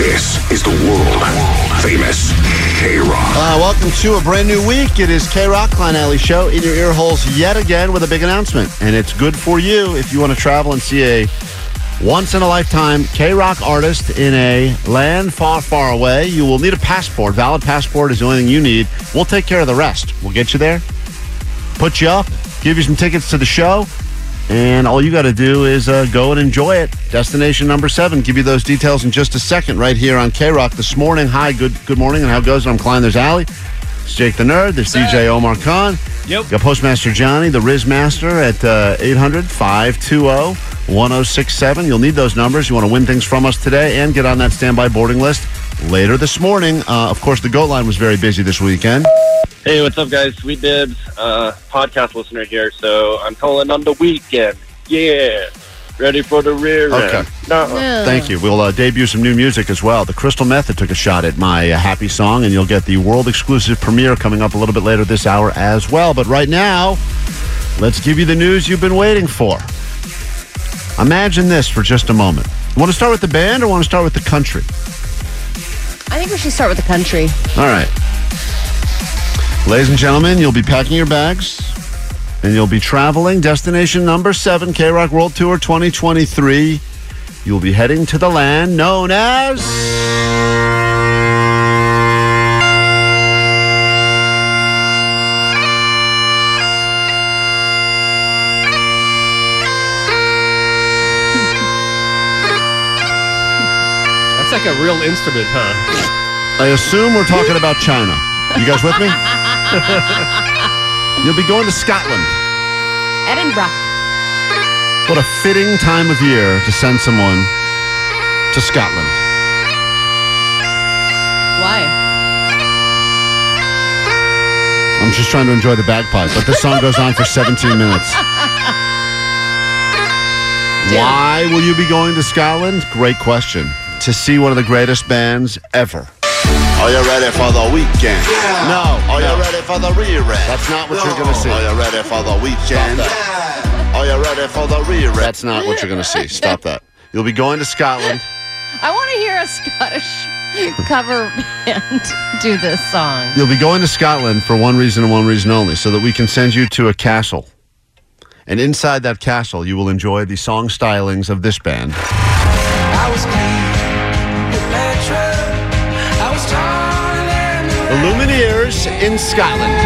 This is the world famous KROQ. Uh, welcome to a brand new week. It is KROQ Klein Ally Show in your ear holes yet again with a big announcement. And it's good for you if you want to travel and see a once in a lifetime KROQ artist in a land far, far away. You will need a passport. Valid passport is the only thing you need. We'll take care of the rest. We'll get you there, put you up, give you some tickets to the show. And all you got to do is uh, go and enjoy it. Destination number seven. Give you those details in just a second, right here on KROQ this morning. Hi, good good morning, and how goes it? I'm Klein. There's Allie. It's Jake the Nerd. There's DJ Omar Khan. Yep. Got Postmaster Johnny, the Riz Master at uh, 800 520 1067. You'll need those numbers. You want to win things from us today and get on that standby boarding list later this morning. Uh, of course, the GOAT line was very busy this weekend. Hey, what's up, guys? Sweet Dibs, uh, podcast listener here. So I'm calling on the weekend. Yeah, ready for the rear Okay. end. No, Thank you. We'll uh, debut some new music as well. The Crystal Method took a shot at my uh, happy song, and you'll get the world exclusive premiere coming up a little bit later this hour as well. But right now, let's give you the news you've been waiting for. Imagine this for just a moment. You want to start with the band or want to start with the country? I think we should start with the country. All right. Ladies and gentlemen, you'll be packing your bags and you'll be traveling. Destination number seven, KROQ World Tour 2023. You'll be heading to the land known as. Like a real instrument, huh? I assume we're talking about China. You guys with me? You'll be going to Scotland. Edinburgh. What a fitting time of year to send someone to Scotland. Why? I'm just trying to enjoy the bagpipe, but this song goes on for 17 minutes. Why will you be going to Scotland? Great question. To see one of the greatest bands ever. Are you ready for the weekend? No. Are you ready for the rear end? That's not what you're going to see. Are you ready for the weekend? Are you ready for the rear end? That's not what you're going to see. Stop that. You'll be going to Scotland. I want to hear a Scottish cover band do this song. You'll be going to Scotland for one reason and one reason only, so that we can send you to a castle. And inside that castle, you will enjoy the song stylings of this band. The The Lumineers in Scotland.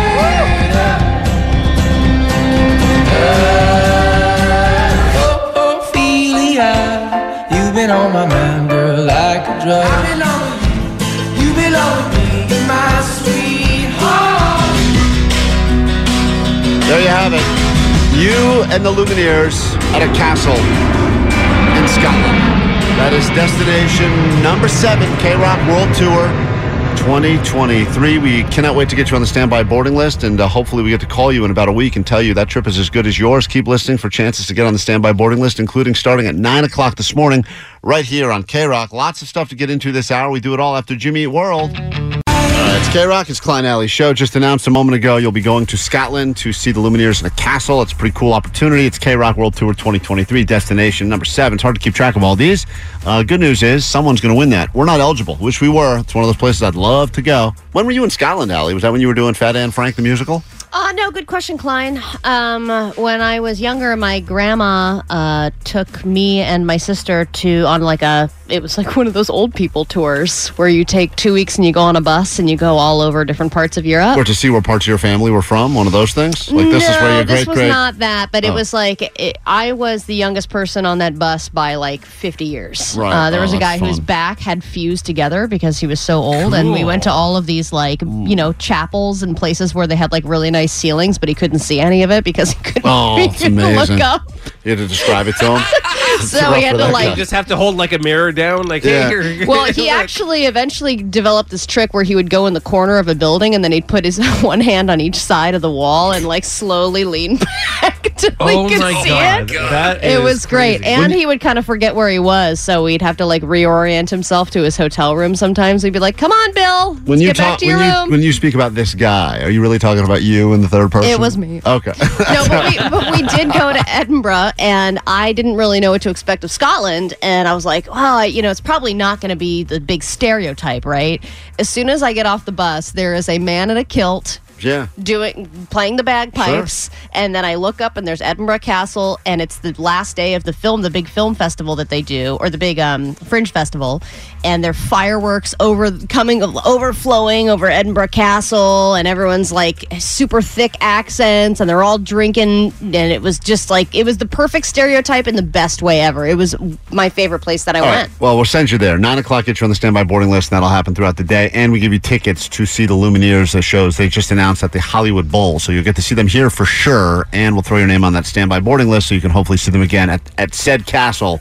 Ophelia. You've been on my mind, girl, like a drug. I belong with you. You belong with me, my sweetheart. There you have it. You and the Lumineers at a castle in Scotland. That is destination number seven, KROQ World Tour 2023. We cannot wait to get you on the standby boarding list, and uh, hopefully, we get to call you in about a week and tell you that trip is as good as yours. Keep listening for chances to get on the standby boarding list, including starting at 9 o'clock this morning, right here on KROQ. Lots of stuff to get into this hour. We do it all after Jimmy World. It's KROQ. It's Klein Ally Show. Just announced a moment ago you'll be going to Scotland to see the Lumineers in a castle. It's a pretty cool opportunity. It's KROQ World Tour 2023, destination number seven. It's hard to keep track of all these. Uh, good news is someone's going to win that. We're not eligible. Wish we were. It's one of those places I'd love to go. When were you in Scotland, Allie? Was that when you were doing Fat Anne Frank the musical? Uh, no, good question, Klein. Um, when I was younger, my grandma uh, took me and my sister to on like a it was like one of those old people tours where you take two weeks and you go on a bus and you go all over different parts of Europe. Or to see where parts of your family were from, one of those things? Like this is where no, your this was great not that, but it Oh. was like it, I was the youngest person on that bus by like 50 years. Right. Uh, there was Oh, a guy that's whose back had fused together because he was so old, and we went to all of these like you know chapels and places where they had like really nice ceilings, but he couldn't see any of it because he couldn't, Oh, he couldn't amazing. look up. You had to describe it to him. So he had to like guy. You just have to hold like a mirror down, like Yeah. hey. Well, he actually eventually developed this trick where he would go in the corner of a building and then he'd put his one hand on each side of the wall and like slowly lean back until Oh he could my see god, it. that It is was great. crazy. And he would kind of forget where he was, so we'd have to like reorient himself to his hotel room sometimes. We'd be like, "Come on, Bill. Let's When you get back talk, to your when you room." when you speak about this guy, are you really talking about you in the third person? It was me. Okay. no, but we, but we did go to Edinburgh, and I didn't really know what to expect of Scotland. And I was like, well, I, you know, it's probably not going to be the big stereotype, right? As soon as I get off the bus, there is a man in a kilt yeah. doing playing the bagpipes and then I look up and there's Edinburgh Castle and it's the last day of the film the big film festival that they do or the big um, fringe festival and there are fireworks over coming overflowing over Edinburgh Castle and everyone's like super thick accents and they're all drinking and it was just like it was the perfect stereotype in the best way ever it was my favorite place that I All went right. Well, we'll send you there. Nine o'clock, get you on the standby boarding list, and that'll happen throughout the day. And we give you tickets to see the Lumineers shows. They just announced at the Hollywood Bowl, so you'll get to see them here for sure. And we'll throw your name on that standby boarding list, so you can hopefully see them again at, at said castle.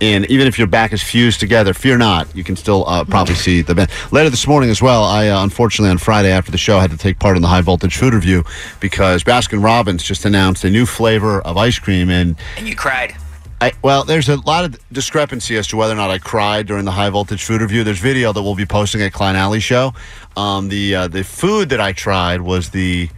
And even if your back is fused together, fear not. You can still uh, probably see the band. Later this morning as well, I uh, unfortunately on Friday after the show had to take part in the high voltage food review because Baskin Robbins just announced a new flavor of ice cream and And you cried. I, well, there's a lot of discrepancy as to whether or not I cried during the high voltage food review. There's video that we'll be posting at Klein Ally Show. Um, the uh, the food that I tried was the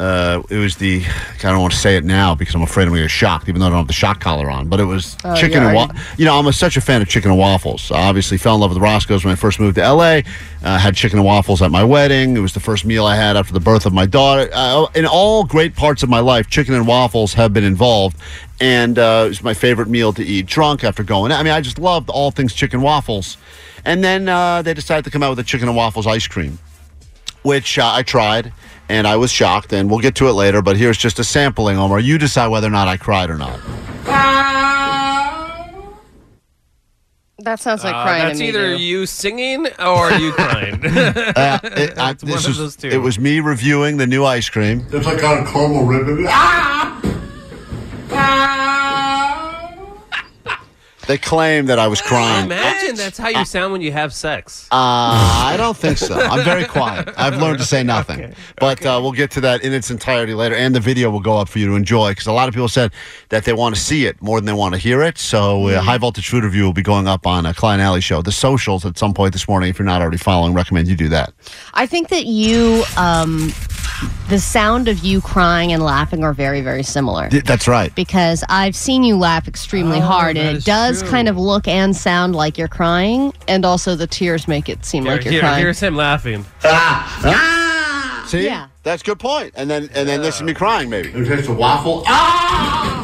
uh, it was the I don't want to say it now because I'm afraid I'm going to get shocked, even though I don't have the shock collar on. But it was Oh, chicken yeah, and are wa- you know I'm a, such a fan of chicken and waffles. I obviously fell in love with Roscoe's when I first moved to LA. Uh, had chicken and waffles at my wedding. It was the first meal I had after the birth of my daughter. Uh, in all great parts of my life, chicken and waffles have been involved, and uh, it was my favorite meal to eat drunk after going. I mean, I just loved all things chicken waffles. And then uh, they decided to come out with a chicken and waffles ice cream which uh, I tried and I was shocked, and we'll get to it later. But here's just a sampling, Omar. You decide whether or not I cried or not. that sounds like Uh, crying that's to me either too. you singing or you crying. Uh, it, I, It's this one of was- those two. It was me reviewing the new ice cream. There's like got a caramel ribbon. They claim that I was crying. Uh, Imagine that's how you sound when you have sex. I don't think so. I'm very quiet. I've learned to say nothing. But uh, we'll get to that in its entirety later, and the video will go up for you to enjoy because a lot of people said that they want to see it more than they want to hear it. So, uh, High Voltage Food Review will be going up on a Klein Ally Show. The socials at some point this morning. If you're not already following, recommend you do that. I think that you, um, the sound of you crying and laughing are very, very similar. D- That's right. Because I've seen you laugh extremely Oh, hard, and it does true. kind of look and sound like you're crying, and also the tears make it seem Here, like you're here- crying. here's him laughing. See, Yeah. that's a good point. And then and then this is me crying, maybe. It tastes a waffle. Ah!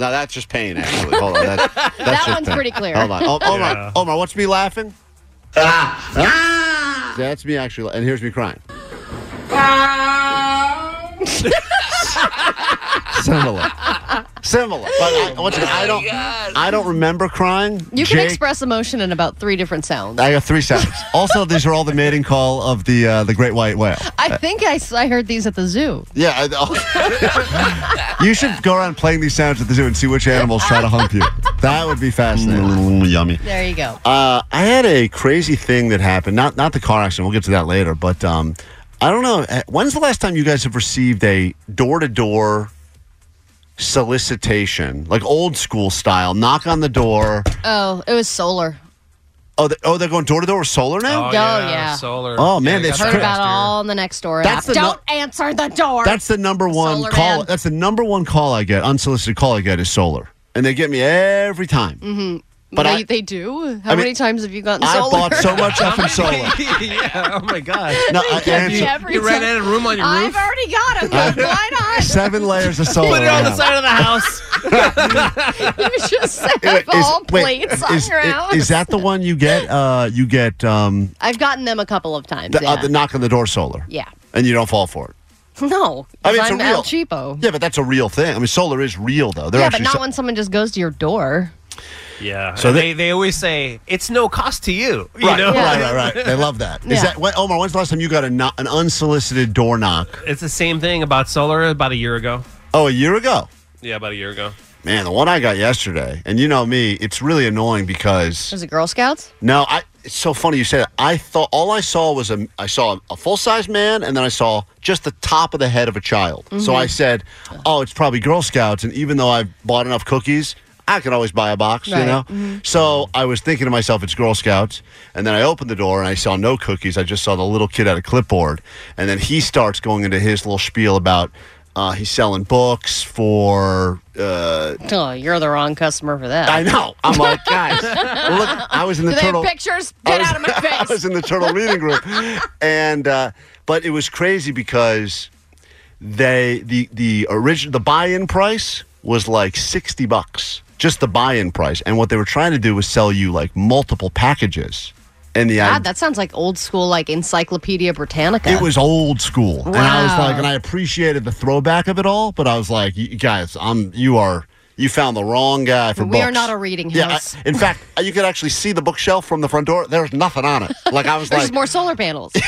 No, that's just pain. Actually, hold on. That, that's just one's pain. pretty clear. Hold on, oh, Omar. Yeah. Omar, what's me laughing? Ah. That's me actually, and here's me crying. Similar, similar. But I, once again, I don't, I don't remember crying. you can Jake- express emotion in about three different sounds. I got three sounds. also, these are all the mating call of the uh, the great white whale. I think I, s- I heard these at the zoo. Yeah, I, you should go around playing these sounds at the zoo and see which animals try to hump you. That would be fascinating. Yummy. There you go. Uh, I had a crazy thing that happened. Not not the car accident. We'll get to that later. But um, I don't know. Uh, When's the last time you guys have received a door to door solicitation, like old school style? Knock on the door. Oh, it was solar. Oh, they, oh, they're going door to door with solar now. Oh, yeah. Solar. Oh, man, I got that's Heard cra- about it all in the next door. That's app. the Don't answer the door. That's the number one Solar call. man. That's the number one call I get. Unsolicited call I get is solar, and they get me every time. Mm-hmm. But they, I, they do. How I mean, many times have you gotten I solar? bought so much effing solar. yeah. Oh my god. No, I answer, Every You ran time- out of room on your I've roof. already got them. but Why not? seven layers of solar. Put it on the around. side of the house. You just set Is- up all wait, plates on is, your house. is that the one you get? Uh, you get um, I've gotten them a couple of times. the, yeah. uh, the knock on the door solar, yeah. and you don't fall for it. No, I mean, 'cause it's a I'm real- Cheapo. Yeah, but that's a real thing. I mean, solar is real though. They're yeah, but not se- when someone just goes to your door. Yeah. So So they- they, they always say it's no cost to you. You Right, know? right, right, right. They love that. Is Yeah. that when, Omar? When's the last time you got a no, an unsolicited door knock? It's the same thing about solar about a year ago. Oh, a year ago. Yeah, about a year ago. Man, the one I got yesterday, and you know me, it's really annoying because Was it Girl Scouts? no, I. It's so funny you say that. I thought all I saw was a I saw a full size man, and then I saw just the top of the head of a child. So mm-hmm. I said, "Oh, it's probably Girl Scouts." And even though I bought enough cookies, I could always buy a box, you Right. know. So I was thinking to myself, "It's Girl Scouts," and then I opened the door and I saw no cookies. I just saw the little kid at a clipboard, and then he starts going into his little spiel about. Uh, he's selling books for uh, Oh, you're the wrong customer for that. I know. I'm like, guys, look, I was in the Do they have turtle. pictures? Get was- out of my face. I was in the turtle reading group, and uh, but it was crazy because they the the original the buy-in price was like sixty bucks, just the buy-in price, and what they were trying to do was sell you like multiple packages, and the God, that sounds like old school, like Encyclopedia Britannica. It was old school, and I was Wow. like, and I appreciated the throwback of it all, but I was like, you guys, I'm you are you found the wrong guy for We are not a reading Yeah, I- house. in fact, you could actually see the bookshelf from the front door. There's nothing on it. Like I was There's like, more solar panels.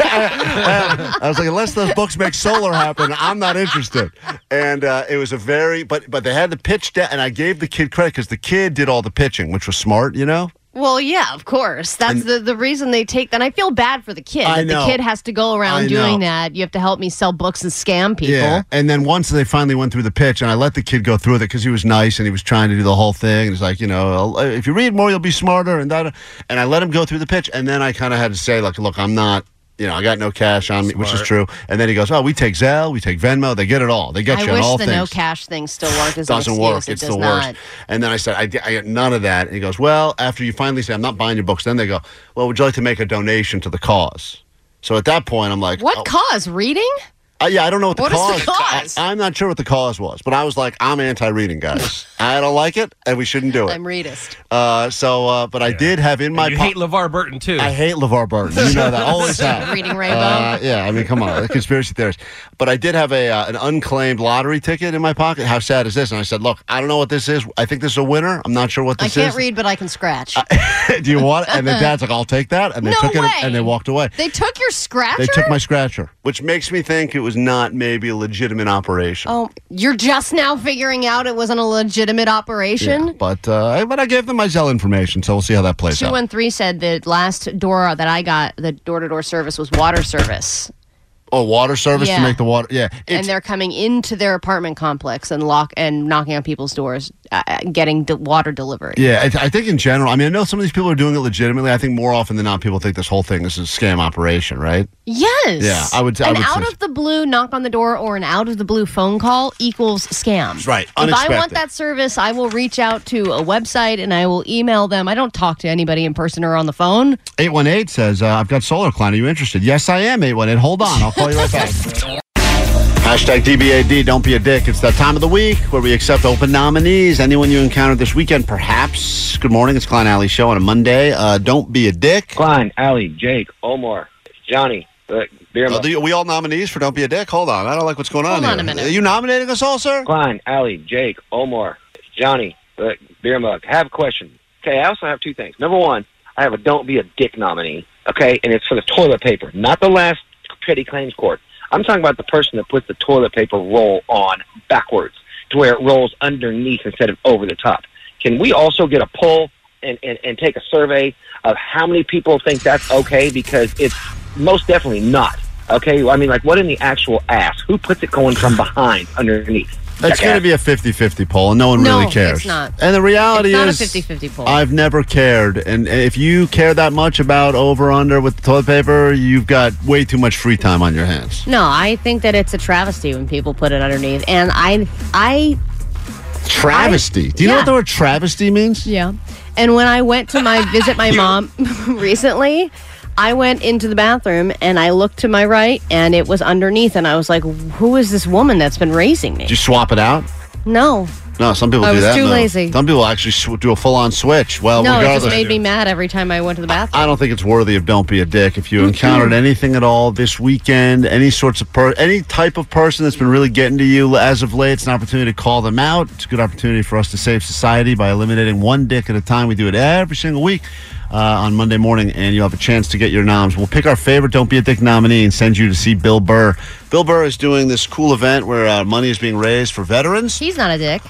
I was like, unless those books make solar happen, I'm not interested. And uh, it was a very, but but they had the pitch down, and I gave the kid credit because the kid did all the pitching, which was smart, you know. Well, yeah, of course. That's the, the reason they take that. I feel bad for the kid. I know. The kid has to go around I doing know. that. You have to help me sell books and scam people. Yeah. And then once they finally went through the pitch, and I let the kid go through it because he was nice and he was trying to do the whole thing. And he's like, you know, if you read more, you'll be smarter. And that. And I let him go through the pitch, and then I kind of had to say, like, look, I'm not. You know, I got no cash on me, which is true. And then he goes, "Oh, we take Zelle, we take Venmo. They get it all. They get I you in wish all the things." no cash thing still worked as an doesn't excuse. work. It It's does the not. worst. And then I said, I, di- I got none of that. And he goes, Well, after you finally say, I'm not buying your books, then they go, Well, would you like to make a donation to the cause? So at that point, I'm like, What oh, cause? Reading? Uh, yeah, I don't know what the What is cause. the cause? I, am not sure what the cause was, but I was like, I'm anti-reading, guys. I don't like it, and we shouldn't do it. I'm readist. Uh, so, uh, but I did have in my you po- hate LeVar Burton too. I hate LeVar Burton. You know that. Always have. Reading Rainbow. Uh, yeah, I mean, come on, conspiracy theorist. But I did have a uh, an unclaimed lottery ticket in my pocket. How sad is this? And I said, look, I don't know what this is. I think this is a winner. I'm not sure what this is. I can't is. read, but I can scratch. Do you want? it? And the dad's like, I'll take that. And they No took it and they walked away. they took your scratcher? They took my scratcher, which makes me think it was not maybe a legitimate operation. Oh, you're just now figuring out it wasn't a legitimate operation? Yeah, but uh, but I gave them my Zelle information, so we'll see how that plays out. 213 said the last door that I got, the door to door service was water service. Oh, water service to make the water. Yeah, and they're coming into their apartment complex and lock and knocking on people's doors, uh, getting de- water delivery. yeah. I, I think in general. I mean, I know some of these people are doing it legitimately. I think more often than not, people think this whole thing is a scam operation, right? Yes. Yeah, I would- I An would out say- of the blue knock on the door or an out of the blue phone call equals scam. Right, If I want that service, I will reach out to a website and I will email them. I don't talk to anybody in person or on the phone. Eight one eight says, uh, "I've got solar client. Are you interested?" Yes, I am. Eight one eight. Hold on, call you right back. Hashtag DBAD, don't be a dick. It's that time of the week where we accept open nominees. Anyone you encountered this weekend, perhaps. Good morning, it's Klein Ally Show on a Monday. Uh, don't be a dick. Klein, Allie, Jake, Omar, Johnny, uh, Beer Uh, Mug. are we all nominees for Don't Be a Dick? Hold on, I don't like what's going on Hold on here. a minute. Are you nominating us all, sir? Klein, Allie, Jake, Omar, Johnny, uh, Beer Mug. I have a question. Okay, I also have two things. Number one, I have a don't be a dick nominee, okay, and it's for the toilet paper, not the last petty claims court. I'm talking about the person that puts the toilet paper roll on backwards to where it rolls underneath instead of over the top. Can we also get a poll and, and, and take a survey of how many people think that's okay? Because it's most definitely not. Okay, I mean, like, what in the actual ass? Who puts it going from behind underneath? It's going to be a 50-50 poll, and no one No, really cares. it's not. And the reality It's not a is, 50-50 poll. I've never cared. And if you care that much about over under with the toilet paper, you've got way too much free time on your hands. No, I think that it's a travesty when people put it underneath. And I, I, Travesty. Do you know what the word travesty means? yeah. And when I went to my visit my mom recently, I went into the bathroom and I looked to my right and it was underneath and I was like, "Who is this woman that's been raising me?" Did you swap it out? No. No, some people I do was that. too no. lazy. Some people actually sw- do a full on switch. Well, No, it regardless. just made me mad every time I went to the bathroom. I don't think it's worthy of don't be a dick. If you encountered anything at all this weekend, any sorts of per, any type of person that's been really getting to you as of late, it's an opportunity to call them out. It's a good opportunity for us to save society by eliminating one dick at a time. We do it every single week. Uh, on Monday morning, and you have a chance to get your noms. We'll pick our favorite Don't Be a Dick nominee and send you to see Bill Burr. Bill Burr is doing this cool event where uh, money is being raised for veterans. He's not a dick.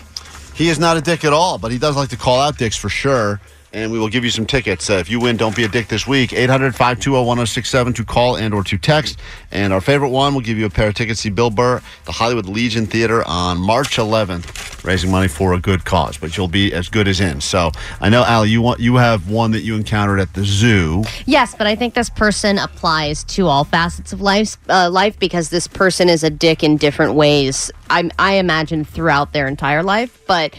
He is not a dick at all, but he does like to call out dicks for sure. And we will give you some tickets. Uh, if you win, don't be a dick this week. 800 520 1067 to call and or to text. And our favorite one, we'll give you a pair of tickets to Bill Burr, the Hollywood Legion Theater on March 11th, raising money for a good cause. But you'll be as good as in. So I know, Allie, you want you have one that you encountered at the zoo. Yes, but I think this person applies to all facets of life, uh, life because this person is a dick in different ways. I, I imagine throughout their entire life, but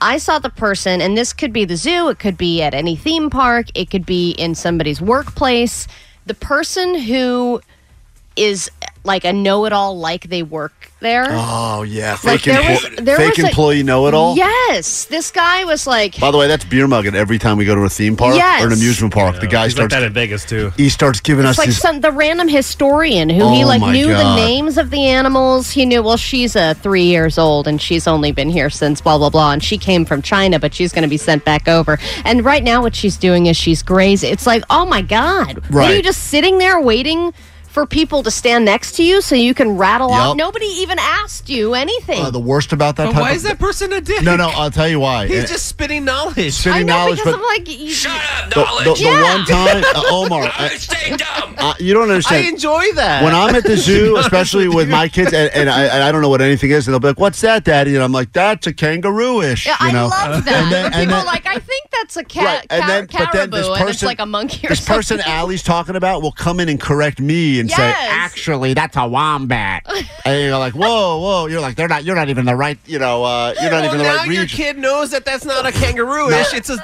I saw the person, and this could be the zoo, it could be at any theme park, it could be in somebody's workplace. The person who is like a know-it-all, like they work there. Oh, yeah. Like, Fake, there emplo- was- there fake was a- employee know it all. Yes, this guy was like, By the way, that's beer mugging every time we go to a theme park Yes. or an amusement park. the guy He's like starts that in Vegas too. he starts giving us like his some the random historian who he Oh like knew God. the names of the animals. He knew well she's uh, three years old and she's only been here since blah blah blah and she came from China but she's going to be sent back over. And right now what she's doing is she's grazing. It's like oh my god, what are you just sitting there waiting? For people to stand next to you so you can rattle off. Nobody even asked you anything. Uh, the worst about that But type why of- is that person a dick? No, no, I'll tell you why. He's just spitting knowledge. spitting I know knowledge, because but I'm like, you, up, the, the, the Yeah. one time, uh, Omar, uh, Stay dumb. uh, you don't understand. I enjoy that. when I'm at the zoo, especially with my kids, and, and I, and I don't know what anything is, and they'll be like, "What's that, Daddy?" And I'm like, "That's a kangaroo-ish." Yeah, you know? I love that. And then, People and are then, like, I think that's a cat, right, and then, car- but then this caribou, person, and it's like a monkey or this person something. Allie's talking about will come in and correct me and say, Yes. "Actually, that's a wombat." and you're like, "Whoa, whoa!" You're like, "They're not. You're not even the right. You know, uh, you're not well, even the now right your kid knows that that's not a kangaroo-ish. It's a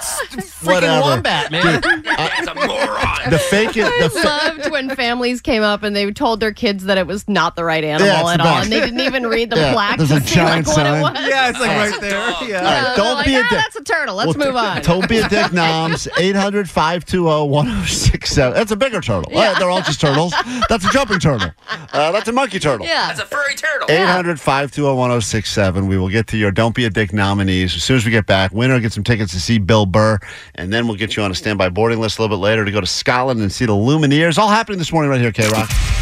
freaking Whatever. wombat, man. That's a moron. The fake it. The I fa- loved when families came up and they told their kids that it was not the right animal Yeah, it's at the all, best. and they didn't even read the Yeah, plaque there's to a see giant like, what sign. it was. yeah, it's like right there. dog. All Yeah. right, They're don't like, be a "Ah, dick. that's a turtle. Let's Well, move on. Don't be a dick, noms. 800 520 1067. That's a bigger turtle. Well, they're all just turtles. That's a jumping turtle. Uh, that's a monkey turtle. yeah. That's a furry turtle. 800 520 1067. We will get to your Don't Be a Dick nominees as soon as we get back. Winner get some tickets to see Bill Burr, and then we'll get you on a standby boarding list a little bit later to go to Scotland and see the Lumineers. All happening this morning right here, KROQ.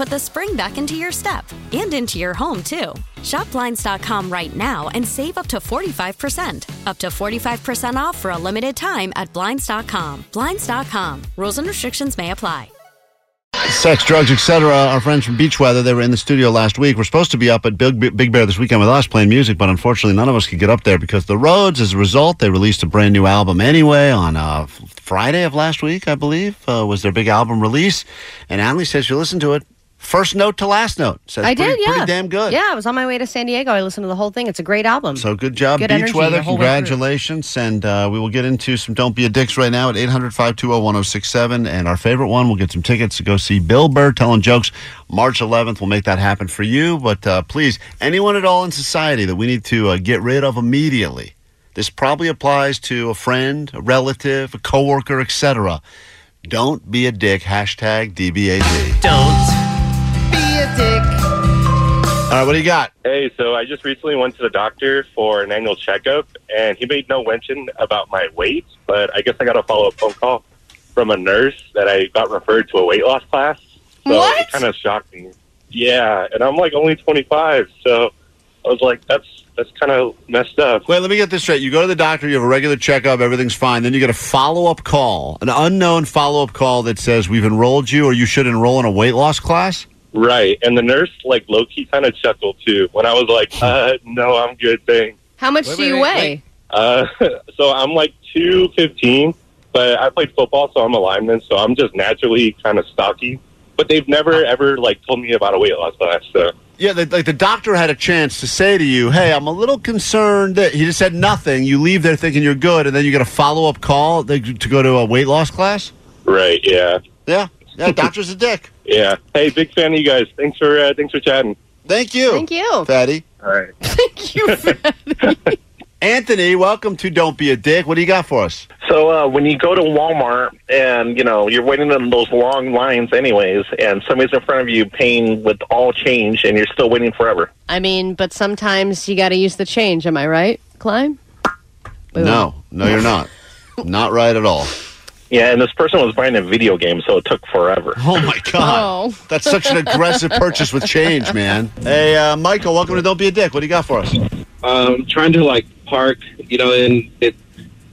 put the spring back into your step and into your home, too. Shop Blinds.com right now and save up to 45%. Up to 45% off for a limited time at Blinds.com. Blinds.com. Rules and restrictions may apply. Sex, drugs, etc. Our friends from Beach Weather, they were in the studio last week. We're supposed to be up at Big, Big Bear this weekend with us playing music, but unfortunately none of us could get up there because the roads. As a result, they released a brand new album anyway on uh, Friday of last week, I believe, uh, was their big album release. And Natalie says she listened to it first note to last note. Says I pretty, did, yeah. Pretty damn good. Yeah, I was on my way to San Diego. I listened to the whole thing. It's a great album. So good job, Good Beach energy Weather. the whole way through. Congratulations. And uh, we will get into some Don't Be a Dicks right now at 800 520 1067. And our favorite one, we'll get some tickets to go see Bill Burr telling jokes March 11th. We'll make that happen for you. But uh, please, anyone at all in society that we need to uh, get rid of immediately, this probably applies to a friend, a relative, a coworker, etc. Don't be a dick. Hashtag DBAD. Don't. Be dick. All right, what do you got? Hey, so I just recently went to the doctor for an annual checkup, and he made no mention about my weight, but I guess I got a follow up phone call from a nurse that I got referred to a weight loss class. So What? it kind of shocked me. Yeah, and I'm like only 25, so I was like, that's that's kind of messed up. Wait, let me get this straight. You go to the doctor, you have a regular checkup, everything's fine. Then you get a follow up call, an unknown follow up call that says, We've enrolled you or you should enroll in a weight loss class. Right, and the nurse like low key kind of chuckled too when I was like, uh, no, I'm good, thanks. How much Wait, do wait, you wait, weigh? wait. Uh, so I'm like 215, but I played football, so I'm a lineman, so I'm just naturally kind of stocky. But they've never ever like told me about a weight loss class. So Yeah, the, like the doctor had a chance to say to you, Hey, I'm a little concerned that he just said nothing. You leave there thinking you're good, and then you get a follow up call to go to a weight loss class. right, yeah, Yeah. Yeah, doctor's a dick. Yeah. Hey, big fan of you guys. Thanks for uh, thanks for chatting. Thank you. Thank you. Fatty. All right. Thank you. Fatty. Anthony, welcome to Don't Be a Dick. What do you got for us? So uh, when you go to Walmart and you know you're waiting in those long lines, anyways, and somebody's in front of you paying with all change, and you're still waiting forever. I mean, but sometimes you got to use the change. Am I right, Klein? Boom. No, no, you're not. not right at all. Yeah, and this person was buying a video game, so it took forever. Oh my god, Oh. that's such an aggressive purchase with change, man. Hey, uh, Michael, welcome to Don't Be a Dick. What do you got for us? um, trying to like park, you know, and it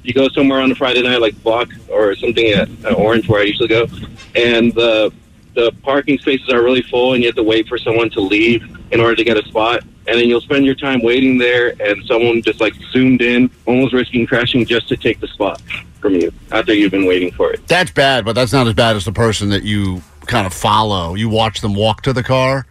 you go somewhere on a Friday night like Block or something at, at Orange where I usually go, and the the parking spaces are really full, and you have to wait for someone to leave in order to get a spot, and then you'll spend your time waiting there, and someone just like zoomed in, almost risking crashing just to take the spot from you after you've been waiting for it. That's bad, but that's not as bad as the person that you kind of follow. You watch them walk to the car,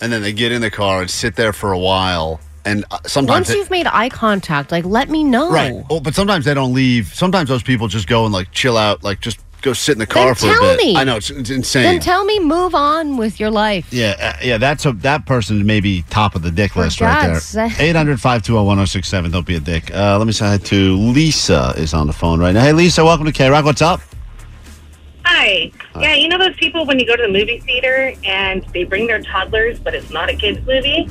and then they get in the car and sit there for a while. And uh, sometimes Once they- you've made eye contact, like let me know. right. Oh, but sometimes they don't leave. Sometimes those people just go and like chill out, like just go sit in the car Then for a tell bit. me. I know it's, it's insane. Then tell me, move on with your life. Yeah, uh, yeah, that's a that person may be top of the dick For list right there. God's sake. 800-520-1067. Don't be a dick. Uh, let me say hi to Lisa is on the phone right now. Hey Lisa, welcome to KROQ. What's up? Hi. Yeah, you know those people when you go to the movie theater and they bring their toddlers, but it's not a kids movie?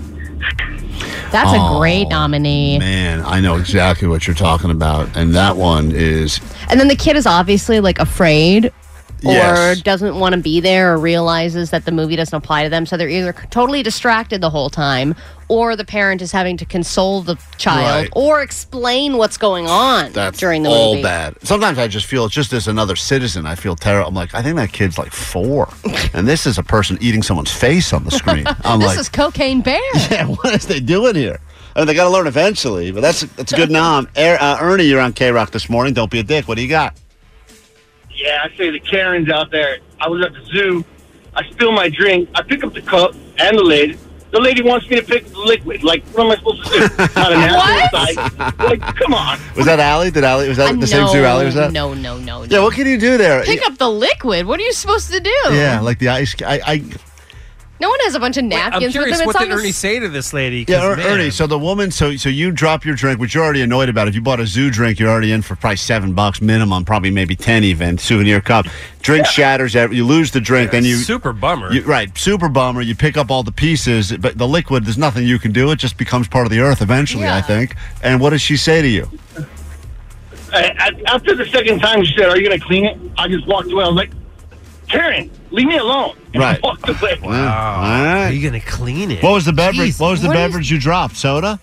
That's Oh, a great nominee. Man, I know exactly what you're talking about, and that one is And then the kid is obviously like afraid or Yes. doesn't want to be there or realizes that the movie doesn't apply to them. So they're either totally distracted the whole time or the parent is having to console the child Right. or explain what's going on that's during the all movie. bad. Sometimes I just feel it's just as another citizen. I feel terrible. I'm like, I think that kid's like four, and this is a person eating someone's face on the screen. I'm this like, is Cocaine Bear. yeah, what is they doing here? I mean, they got to learn eventually, but that's that's a good nom. Er, uh, Ernie, you're on KROQ this morning. Don't be a dick. What do you got? Yeah, I say the Karens out there. I was at the zoo. I spill my drink. I pick up the cup and the lid. The lady wants me to pick up the liquid. Like, what am I supposed to do? Not a natural sight. Like, come on. Was that Allie? Did Allie? Was that the same zoo Allie was at? No, no, no. Yeah. What can you do there? Pick up the liquid. What are you supposed to do? Yeah, like the ice. I, I No one has a bunch of I'm napkins with curious them. what It's did on the Ernie s- say to this lady? Yeah, Er- Ernie. So the woman, so so you drop your drink, which you're already annoyed about. If you bought a zoo drink, you're already in for probably seven bucks minimum, probably maybe ten even. Souvenir cup, drink shatters. You lose the drink, then you super bummer. You, right, super bummer. You pick up all the pieces, but the liquid, there's nothing you can do. It just becomes part of the earth eventually, I think. And what does she say to you? I, I, after the second time, she said, "Are you going to clean it?" I just walked away. I was like, "Karen, leave me alone." And I Right. walked away. Wow. All right. Are you gonna clean it? What was the beverage? Jeez, what was the what is- beverage you dropped? Soda?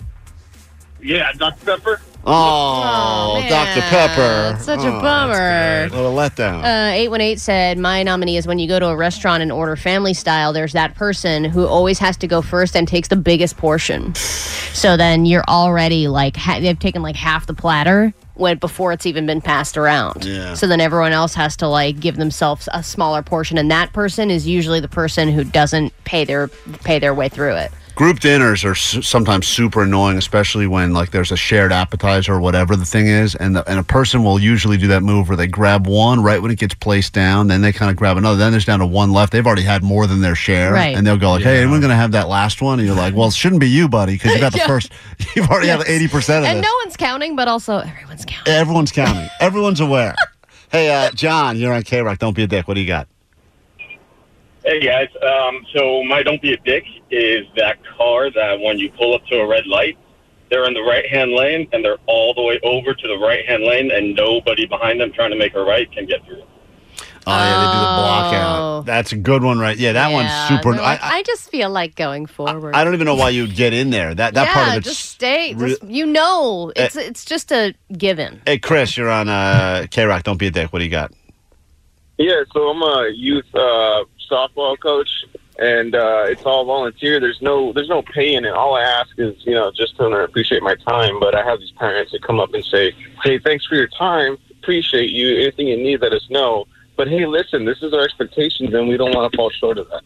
Yeah, Dr Pepper. Oh, Dr. Pepper. It's such a Oh, bummer. What a letdown. Uh, 818 said, My nominee is when you go to a restaurant and order family style, there's that person who always has to go first and takes the biggest portion. So then you're already like, ha- they've taken like half the platter when before it's even been passed around. Yeah. So then everyone else has to like give themselves a smaller portion, and that person is usually the person who doesn't pay their pay their way through it. Group dinners are su- sometimes super annoying, especially when like there's a shared appetizer or whatever the thing is, and the, and a person will usually do that move where they grab one right when it gets placed down, then they kind of grab another, then there's down to one left. They've already had more than their share, Right. and they'll go like, "Hey, anyone going to have that last one?" And you're like, "Well, it shouldn't be you, buddy, because you got the Yeah. first. You've already had eighty percent of And this. no one's counting, but also everyone's counting. Everyone's counting. Everyone's aware." Hey, uh, John, you're on KROQ. Don't be a dick. What do you got? Hey guys, um, so my don't be a dick is that car that when you pull up to a red light, they're in the right hand lane and they're all the way over to the right hand lane and nobody behind them trying to make a right can get through. Oh, yeah, they do the block out. That's a good one, right? Yeah, that Yeah, one's super. they're like, I, I, just feel like going forward. I, I don't even know why you'd get in there. That that yeah, part of it's just stay. re- Just, you know, Eh. it's it's just a given. Hey, Chris, you're on uh, KROQ. Don't be a dick. What do you got? Yeah, so I'm a youth uh, softball coach, and uh, it's all volunteer. There's no there's no pay in it. All I ask is you know just to appreciate my time. But I have these parents that come up and say, "Hey, thanks for your time. Appreciate you. Anything you need, let us know." But hey, listen, this is our expectations, and we don't want to fall short of that.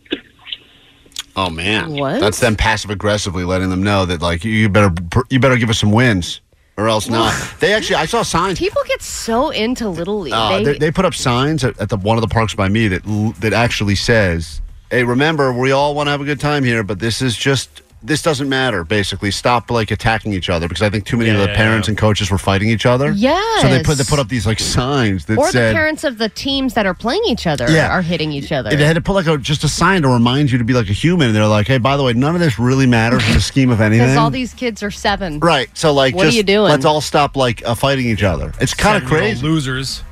Oh man, What? That's them passive aggressively letting them know that like you better you better give us some wins or else not. they actually, I saw signs. People get so into little league. Uh, They- they, put up signs at, at the one of the parks by me that that actually says, "Hey, remember, we all want to have a good time here, but this is just this doesn't matter. Basically, stop like attacking each other because I think too many of the yeah, parents and coaches were fighting each other. yeah So they put they put up these like signs that or the said. parents of the teams that are playing each other Yeah. are hitting each other. They had to put like a just a sign to remind you to be like a human. And they're like, "Hey, by the way, none of this really matters in the scheme of anything." Because all these kids are seven. Right. So like, What are you doing? Let's all stop like uh, fighting each other. It's kind of crazy. Losers.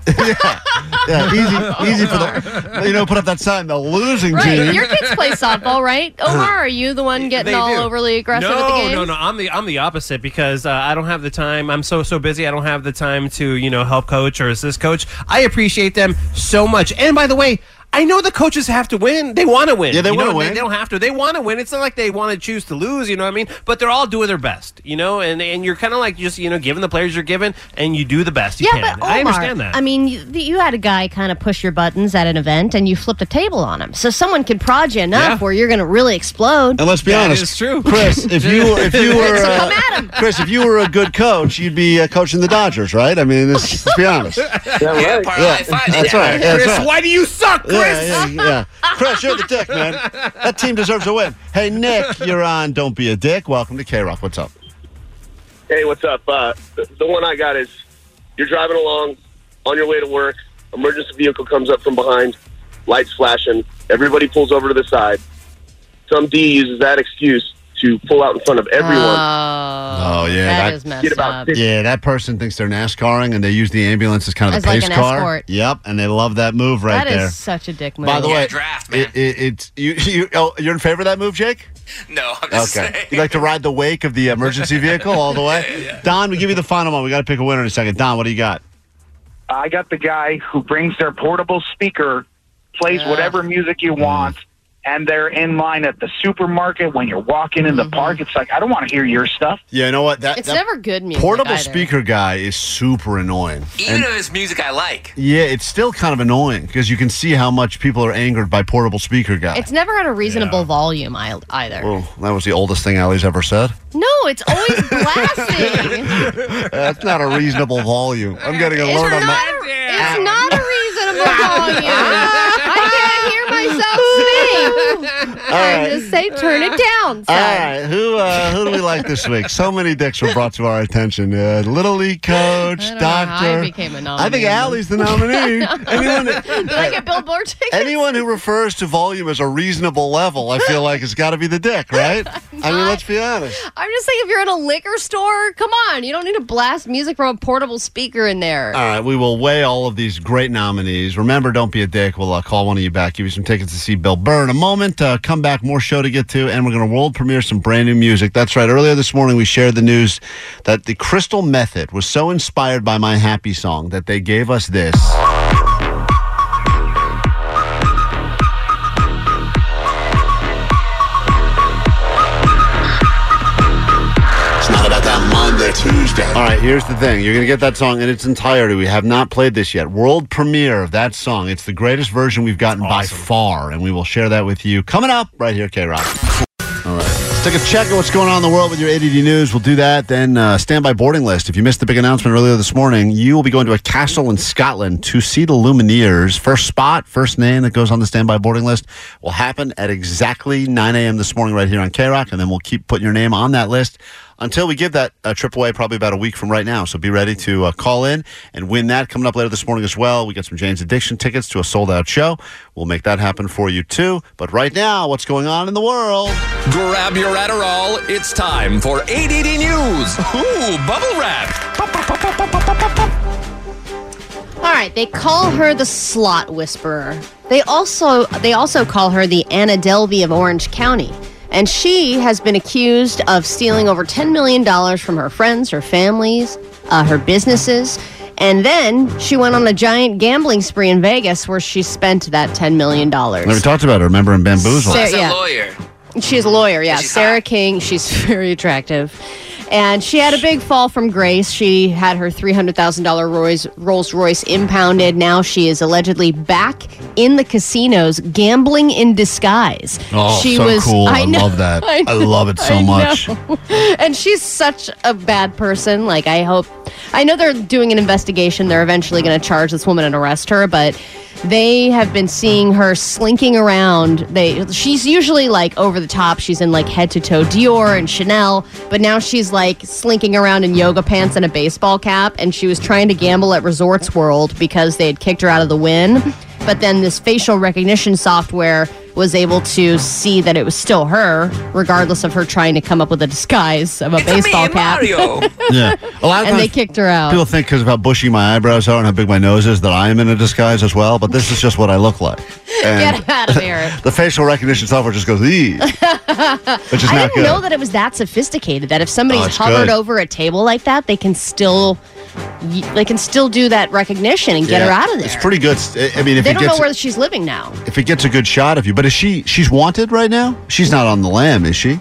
Yeah, easy, easy for the you know put up that sign. The losing Right. team. Your kids play softball, right? Omar, are you the one getting They all do. overly aggressive no, at the game? No, no, I'm the I'm the opposite because uh, I don't have the time. I'm so so busy. I don't have the time to you know help coach or assist coach. I appreciate them so much. And by the way. I know the coaches have to win. They want to win. Yeah, they wanna win. They, don't have to. They want to win. It's not like they want to choose to lose. You know what I mean? But they're all doing their best. You know, and and you're kind of like just you know giving the players you're given, and you do the best you yeah, can. but Omar, I understand that. I mean, you, you had a guy kind of push your buttons at an event, and you flipped a table on him. So someone can prod you enough Yeah. where you're going to really explode. And let's be That honest, it's true. Chris. If you if you were So uh, at him. Chris, if you were a good coach, you'd be uh, coaching the Dodgers, right? I mean, let's, let's be honest. Yeah, right. Yeah, that's right. Yeah, that's Chris, right. why do you suck, Chris? Yeah, yeah, yeah. Chris, you're the dick, man. That team deserves a win. Hey, Nick, you're on. Don't be a dick. Welcome to KROQ. What's up? Hey, what's up? Uh, the, the one I got is you're driving along on your way to work. Emergency vehicle comes up from behind, lights flashing. Everybody pulls over to the side. Some D uses that excuse to pull out in front of everyone. Oh, oh yeah, that that- is messed about up. Yeah, that person thinks they're NASCARing, and they use the ambulance as kind of As the like pace an car. escort. Yep, and they love that move right That is there. That is such a dick move. By the way, it, it, it's you. You oh, you're in favor of that move, Jake? No, I'm just Okay. saying. You like to ride the wake of the emergency vehicle all the way? Don, we give you the final one. We got to pick a winner in a second. Don, what do you got? I got the guy who brings their portable speaker, plays whatever music you want, and they're in line at the supermarket when you're walking in the mm-hmm. park. It's like I don't want to hear your stuff. Yeah, you know what? That It's that never good music. portable either. speaker guy is super annoying. Even And- if it's music I like. yeah, it's still kind of annoying because you can see how much people are angered by portable speaker guy. It's never at a reasonable volume either. well, that was the oldest thing Allie's ever said. No, it's always blasting. That's not a reasonable volume. I'm getting It's alert on not, that. it's not a reasonable volume. I can't hear myself speak. I just say turn it down. All right, who uh, who do we like this week? So many dicks were brought to our attention. Uh, Little League coach, I don't know how doctor. I became a I think nominee. Allie's the nominee. anyone, Did I get Bill Burr tickets? anyone who refers to volume as a reasonable level, I feel like it's got to be the dick, right? I mean, let's be honest. I'm just saying, if you're in a liquor store, come on, you don't need to blast music from a portable speaker in there. All right, we will weigh all of these great nominees. Remember, don't be a dick. We'll uh, call one of you back, give you some tickets to see Bill Burr a moment. Uh, come back, more show to get to, and we're going to world premiere some brand new music. That's right. Earlier this morning, we shared the news that the Crystal Method was so inspired by my happy song that they gave us this. All right, here's the thing. You're going to get that song in its entirety. We have not played this yet. World premiere of that song. It's the greatest version we've gotten by far, and we will share that with you coming up right here, KROQ. All right. Let's take a check at what's going on in the world with your ADD news. We'll do that. Then uh, standby boarding list. If you missed the big announcement earlier this morning, you will be going to a castle in Scotland to see the Lumineers. First spot, first name that goes on the standby boarding list will happen at exactly 9 a.m. this morning right here on KROQ, and then we'll keep putting your name on that list until we give that uh, trip away probably about a week from right now. So be ready to uh, call in and win that coming up later this morning as well. We got some Jane's Addiction tickets to a sold out show. We'll make that happen for you too. But right now, what's going on in the world? Grab your Adderall. It's time for ADD News. Ooh, bubble wrap. All right, they call her the slot whisperer. They also they also call her the Anna Delvey of Orange County. And she has been accused of stealing over $10 million from her friends, her families, uh, her businesses. And then she went on a giant gambling spree in Vegas where she spent that $10 million. We talked about her, remember, in Bamboozle. Sarah- yeah. lawyer. She's a lawyer, yeah. Sarah King. She's very attractive. And she had a big fall from grace. She had her $300,000 Rolls, Rolls Royce impounded. Now she is allegedly back in the casinos gambling in disguise. Oh, she so cool. I love that. I know, love it so I much. know. And she's such a bad person. Like, I hope. I know they're doing an investigation. They're eventually going to charge this woman and arrest her, but they have been seeing her slinking around. They she's usually like over the top. She's in like head to toe Dior and Chanel, but now she's like slinking around in yoga pants and a baseball cap and she was trying to gamble at Resorts World because they had kicked her out of the Wynn. But then this facial recognition software was able to see that it was still her, regardless of her trying to come up with a disguise of a baseball cap. yeah. A lot of and they kicked her out. People think because of how bushy my eyebrows are and how big my nose is that I am in a disguise as well, but this is just what I look like. And Get out of here. the facial recognition software just goes, ee. Which is I not didn't good. know that it was that sophisticated. That if somebody's Oh, hovered good. over a table like that, they can still y- they can still do that recognition and get Yeah, her out of there. It's pretty good. I mean, if they don't gets know where she's living now. if it gets a good shot of you, but is she she's wanted right now? She's not on the lam, is she?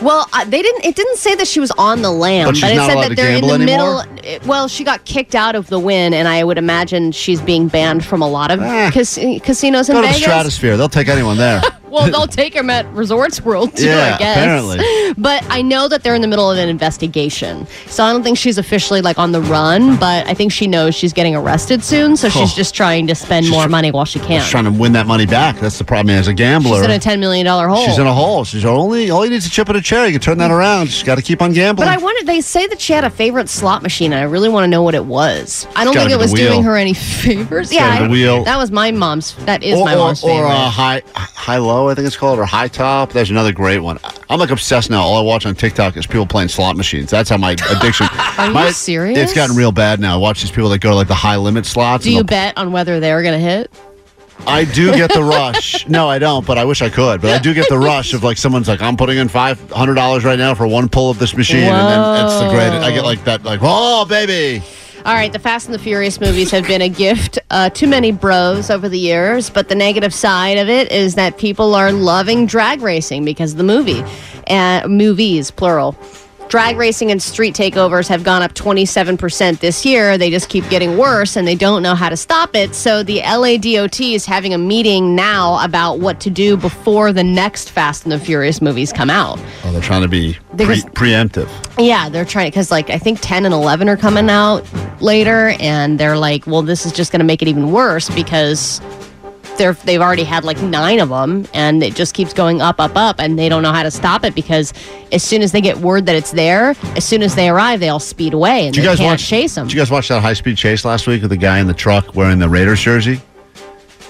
Well, uh, they didn't. It didn't say that she was on the lam, But she's it said that they're in the anymore? middle. it- well, she got kicked out of the Wynn, and I would imagine she's being banned from a lot of cas- casinos in. Go to the Vegas. stratosphere. They'll take anyone there. well, they'll take him at Resorts World too, Yeah, I guess. apparently. But I know that they're in the middle of an investigation, so I don't think she's officially like on the run. But I think she knows she's getting arrested soon, so she's Oh. just trying to spend more money while she can. She's trying to win that money back. That's the problem. As a gambler, She's in a ten million dollar hole. She's in a hole. She's only all you need is a chip and a chair. You can turn that around. She's got to keep on gambling. But I wonder. They say that she had a favorite slot machine, and I really want to know what it was. I don't think it was doing her any favors. It's Yeah, wheel. that was my mom's. That is or, my or, mom's or favorite. uh, high high low, I think it's called, or high top. There's another great one. I'm like obsessed now. All I watch on TikTok is people playing slot machines. That's how my addiction. Are you serious? It's gotten real bad now. I watch these people that go to like the high limit slots. Do you bet on whether they're going to hit? I do get the rush. no, I don't, but I wish I could. But I do get the rush of like someone's like, I'm putting in five hundred dollars right now for one pull of this machine, and then it's the great. I get like that, like, oh baby. All right, the Fast and the Furious movies have been a gift uh, to many bros over the years, but the negative side of it is that people are loving drag racing because of the movie. And movies, plural. Drag racing and street takeovers have gone up 27% this year. They just keep getting worse and they don't know how to stop it. So the LADOT is having a meeting now about what to do before the next Fast and the Furious movies come out. Oh, they're trying to be pre- just- preemptive. Yeah, they're trying because like I think ten and eleven are coming out later, and they're like, well, this is just going to make it even worse because they're they've already had like nine of them, and it just keeps going up, up, up, and they don't know how to stop it because as soon as they get word that it's there, as soon as they arrive, they all speed away and Did you guys can't watch? chase them. Did you guys watch that high speed chase last week with the guy in the truck wearing the Raiders jersey?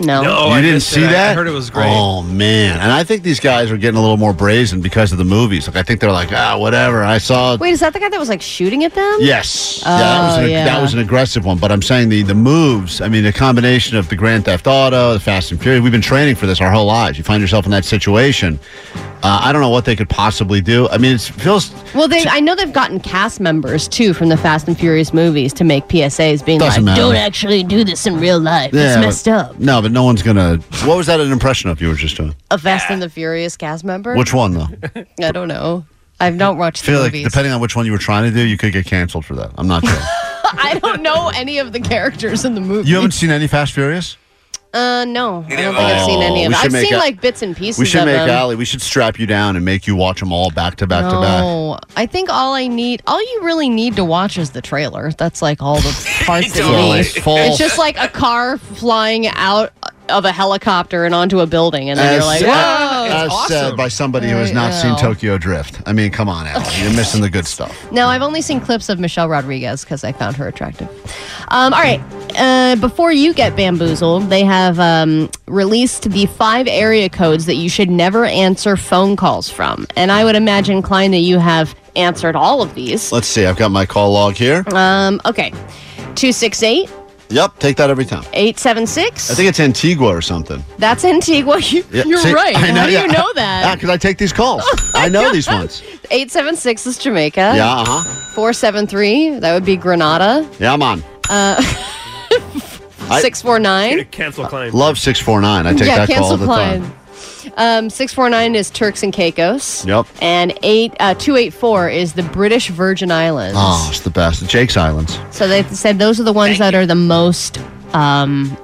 No, No, you I didn't missed see it. That. I heard it was great. Oh man, and I think these guys are getting a little more brazen because of the movies. Like I think they're like, ah, whatever. I saw. Wait, is that the guy that was like shooting at them? Yes, Oh, yeah, that was an, yeah. that was an aggressive one. But I'm saying the the moves. I mean, the combination of the Grand Theft Auto, the Fast and Furious. We've been training for this our whole lives. You find yourself in that situation. Uh, I don't know what they could possibly do. I mean, it feels Well, they I know they've gotten cast members too from the Fast and Furious movies to make PSAs being like, matter. "Don't actually do this in real life. it's but- messed up." No, but no one's gonna. What was that an impression of you were just doing? A Fast and the Furious cast member? Which one though? I don't know. I've not watched I feel the like movies. depending on which one you were trying to do, you could get canceled for that. I'm not sure. I don't know any of the characters in the movie. you haven't seen any Fast Furious? Uh, no, I don't think I've seen any Oh, of we it. should I've make seen a- like bits and pieces. We should of make them. Allie. We should strap you down and make you watch them all back to back to back. No, I think all I need, all you really need to watch is the trailer. That's like all the parts that you Well, need. it's full- It's just like a car flying out of a helicopter and onto a building, and then you're like, whoa. as said by somebody who has not I seen. Tokyo Drift. I mean, come on, Allie. You're missing the good stuff. No, I've only seen clips of Michelle Rodriguez because I found her attractive. Um, all right. Uh, before you get bamboozled, they have um, released the five area codes that you should never answer phone calls from. And I would imagine, Klein, that you have answered all of these. Let's see. I've got my call log here. Um, okay. 268 Yep, take that every time. 876. I think it's Antigua or something. That's Antigua. You, Yeah, You're see, right. I know, How do you know Yeah, that? because I take these calls. I know these ones. 876 is Jamaica. Yeah, uh huh. 473, that would be Grenada. Yeah, I'm on. Uh, I- 649. Cancel Klein. Love 649. I take yeah, that call cancel all the Klein. time. Um, 649 is Turks and Caicos. Yep. And eight uh, 284 is the British Virgin Islands. Oh, it's the best. Jake's Islands. So they said those are the ones that are the most um,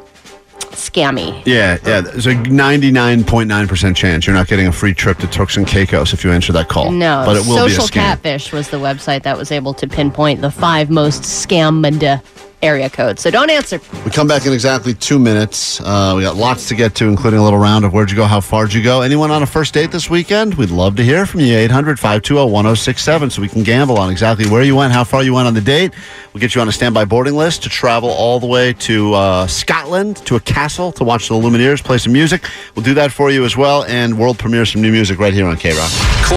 scammy. Yeah, yeah. There's a 99.9% chance you're not getting a free trip to Turks and Caicos if you answer that call. No, but it will Social be a scam. Catfish was the website that was able to pinpoint the five most scammed area code. So don't answer. We come back in exactly two minutes. Uh, we got lots to get to, including a little round of where'd you go, how far'd you go. Anyone on a first date this weekend? We'd love to hear from you. 800 520 1067 so we can gamble on exactly where you went, how far you went on the date. We'll get you on a standby boarding list to travel all the way to uh, Scotland to a castle to watch the Lumineers play some music. We'll do that for you as well, and world premiere some new music right here on KROQ.